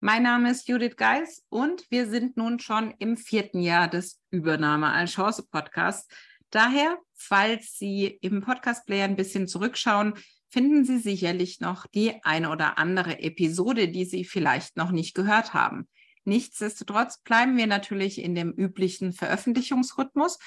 Mein Name ist Judith Geis und wir sind nun schon im vierten Jahr des Übernahme als Chance Podcasts. Daher, falls Sie im Podcast Player ein bisschen zurückschauen, finden Sie sicherlich noch die eine oder andere Episode, die Sie vielleicht noch nicht gehört haben. Nichtsdestotrotz bleiben wir natürlich in dem üblichen Veröffentlichungsrhythmus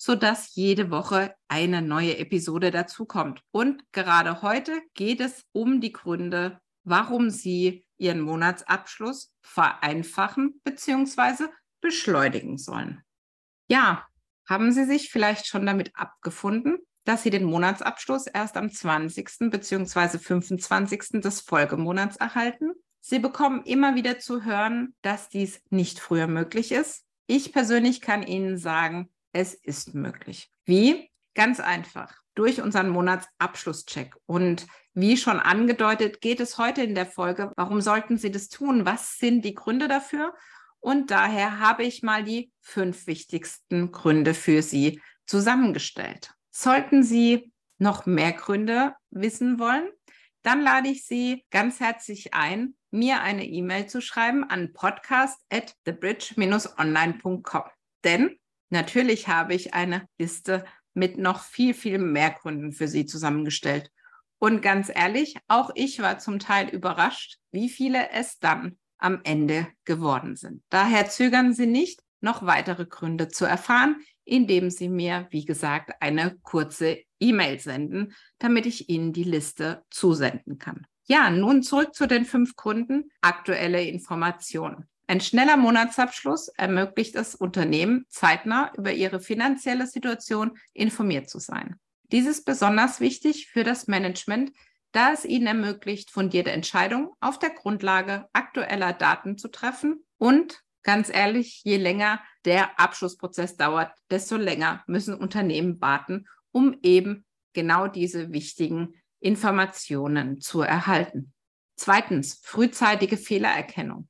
sodass jede Woche eine neue Episode dazukommt. Und gerade heute geht es um die Gründe, warum Sie Ihren Monatsabschluss vereinfachen bzw. beschleunigen sollen. Ja, haben Sie sich vielleicht schon damit abgefunden, dass Sie den Monatsabschluss erst am 20. bzw. 25. des Folgemonats erhalten? Sie bekommen immer wieder zu hören, dass dies nicht früher möglich ist. Ich persönlich kann Ihnen sagen, es ist möglich. Wie? Ganz einfach. Durch unseren Monatsabschlusscheck. Und wie schon angedeutet, geht es heute in der Folge, warum sollten Sie das tun? Was sind die Gründe dafür? Und daher habe ich mal die fünf wichtigsten Gründe für Sie zusammengestellt. Sollten Sie noch mehr Gründe wissen wollen, dann lade ich Sie ganz herzlich ein, mir eine E-Mail zu schreiben an podcast at thebridge-online.com. Denn Natürlich habe ich eine Liste mit noch viel, viel mehr Gründen für Sie zusammengestellt. Und ganz ehrlich, auch ich war zum Teil überrascht, wie viele es dann am Ende geworden sind. Daher zögern Sie nicht, noch weitere Gründe zu erfahren, indem Sie mir, wie gesagt, eine kurze E-Mail senden, damit ich Ihnen die Liste zusenden kann. Ja, nun zurück zu den fünf Gründen. Aktuelle Informationen. Ein schneller Monatsabschluss ermöglicht es Unternehmen, zeitnah über ihre finanzielle Situation informiert zu sein. Dies ist besonders wichtig für das Management, da es ihnen ermöglicht, fundierte Entscheidungen auf der Grundlage aktueller Daten zu treffen. Und ganz ehrlich, je länger der Abschlussprozess dauert, desto länger müssen Unternehmen warten, um eben genau diese wichtigen Informationen zu erhalten. Zweitens, frühzeitige Fehlererkennung.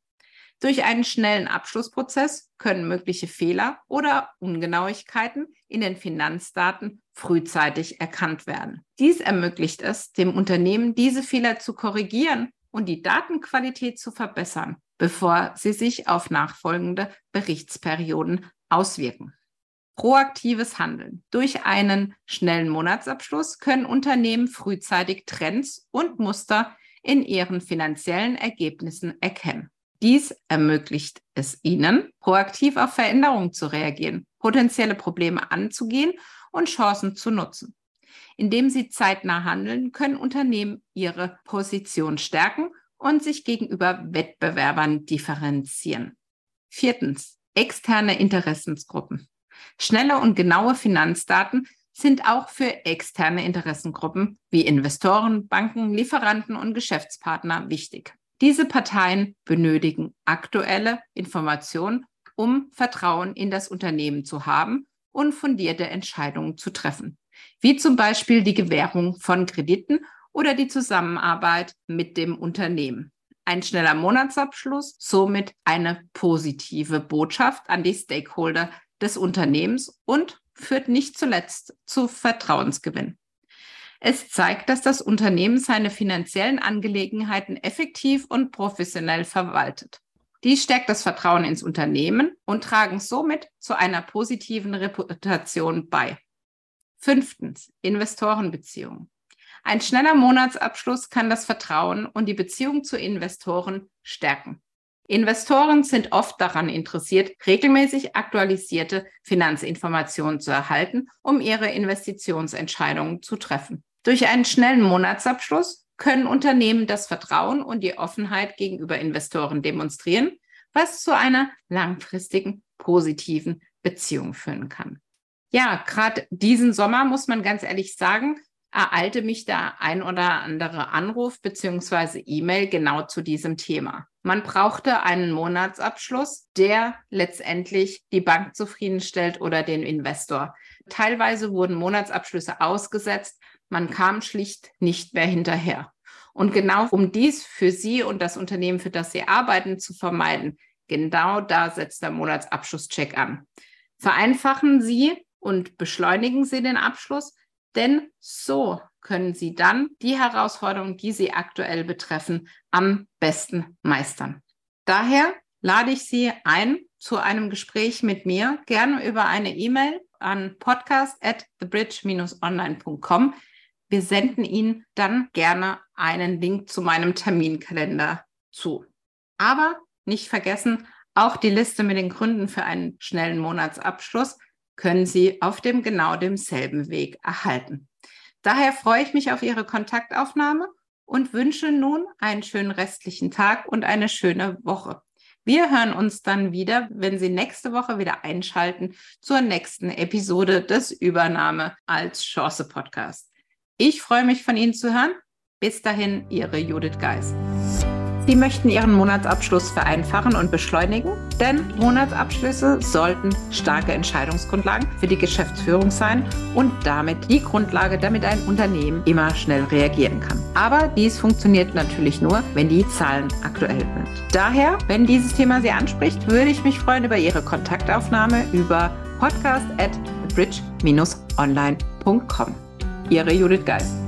Durch einen schnellen Abschlussprozess können mögliche Fehler oder Ungenauigkeiten in den Finanzdaten frühzeitig erkannt werden. Dies ermöglicht es, dem Unternehmen diese Fehler zu korrigieren und die Datenqualität zu verbessern, bevor sie sich auf nachfolgende Berichtsperioden auswirken. Proaktives Handeln. Durch einen schnellen Monatsabschluss können Unternehmen frühzeitig Trends und Muster in ihren finanziellen Ergebnissen erkennen. Dies ermöglicht es Ihnen, proaktiv auf Veränderungen zu reagieren, potenzielle Probleme anzugehen und Chancen zu nutzen. Indem Sie zeitnah handeln, können Unternehmen ihre Position stärken und sich gegenüber Wettbewerbern differenzieren. Viertens, externe Interessensgruppen. Schnelle und genaue Finanzdaten sind auch für externe Interessengruppen wie Investoren, Banken, Lieferanten und Geschäftspartner wichtig. Diese Parteien benötigen aktuelle Informationen, um Vertrauen in das Unternehmen zu haben und fundierte Entscheidungen zu treffen, wie zum Beispiel die Gewährung von Krediten oder die Zusammenarbeit mit dem Unternehmen. Ein schneller Monatsabschluss, somit eine positive Botschaft an die Stakeholder des Unternehmens und führt nicht zuletzt zu Vertrauensgewinn. Es zeigt, dass das Unternehmen seine finanziellen Angelegenheiten effektiv und professionell verwaltet. Dies stärkt das Vertrauen ins Unternehmen und tragen somit zu einer positiven Reputation bei. Fünftens, Investorenbeziehungen. Ein schneller Monatsabschluss kann das Vertrauen und die Beziehung zu Investoren stärken. Investoren sind oft daran interessiert, regelmäßig aktualisierte Finanzinformationen zu erhalten, um ihre Investitionsentscheidungen zu treffen. Durch einen schnellen Monatsabschluss können Unternehmen das Vertrauen und die Offenheit gegenüber Investoren demonstrieren, was zu einer langfristigen positiven Beziehung führen kann. Ja, gerade diesen Sommer muss man ganz ehrlich sagen, ereilte mich der ein oder andere Anruf bzw. E-Mail genau zu diesem Thema. Man brauchte einen Monatsabschluss, der letztendlich die Bank zufriedenstellt oder den Investor. Teilweise wurden Monatsabschlüsse ausgesetzt, man kam schlicht nicht mehr hinterher. Und genau um dies für Sie und das Unternehmen, für das Sie arbeiten, zu vermeiden, genau da setzt der Monatsabschlusscheck an. Vereinfachen Sie und beschleunigen Sie den Abschluss, denn so können Sie dann die Herausforderungen, die Sie aktuell betreffen, am besten meistern. Daher lade ich Sie ein zu einem Gespräch mit mir, gerne über eine E-Mail an podcast at thebridge-online.com. Wir senden Ihnen dann gerne einen Link zu meinem Terminkalender zu. Aber nicht vergessen, auch die Liste mit den Gründen für einen schnellen Monatsabschluss können Sie auf dem genau demselben Weg erhalten. Daher freue ich mich auf Ihre Kontaktaufnahme und wünsche nun einen schönen restlichen Tag und eine schöne Woche. Wir hören uns dann wieder, wenn Sie nächste Woche wieder einschalten zur nächsten Episode des Übernahme als Chance Podcast. Ich freue mich von Ihnen zu hören. Bis dahin, Ihre Judith Geis. Sie möchten Ihren Monatsabschluss vereinfachen und beschleunigen, denn Monatsabschlüsse sollten starke Entscheidungsgrundlagen für die Geschäftsführung sein und damit die Grundlage, damit ein Unternehmen immer schnell reagieren kann. Aber dies funktioniert natürlich nur, wenn die Zahlen aktuell sind. Daher, wenn dieses Thema Sie anspricht, würde ich mich freuen über Ihre Kontaktaufnahme über podcast at bridge-online.com. Ihre Judith Geist.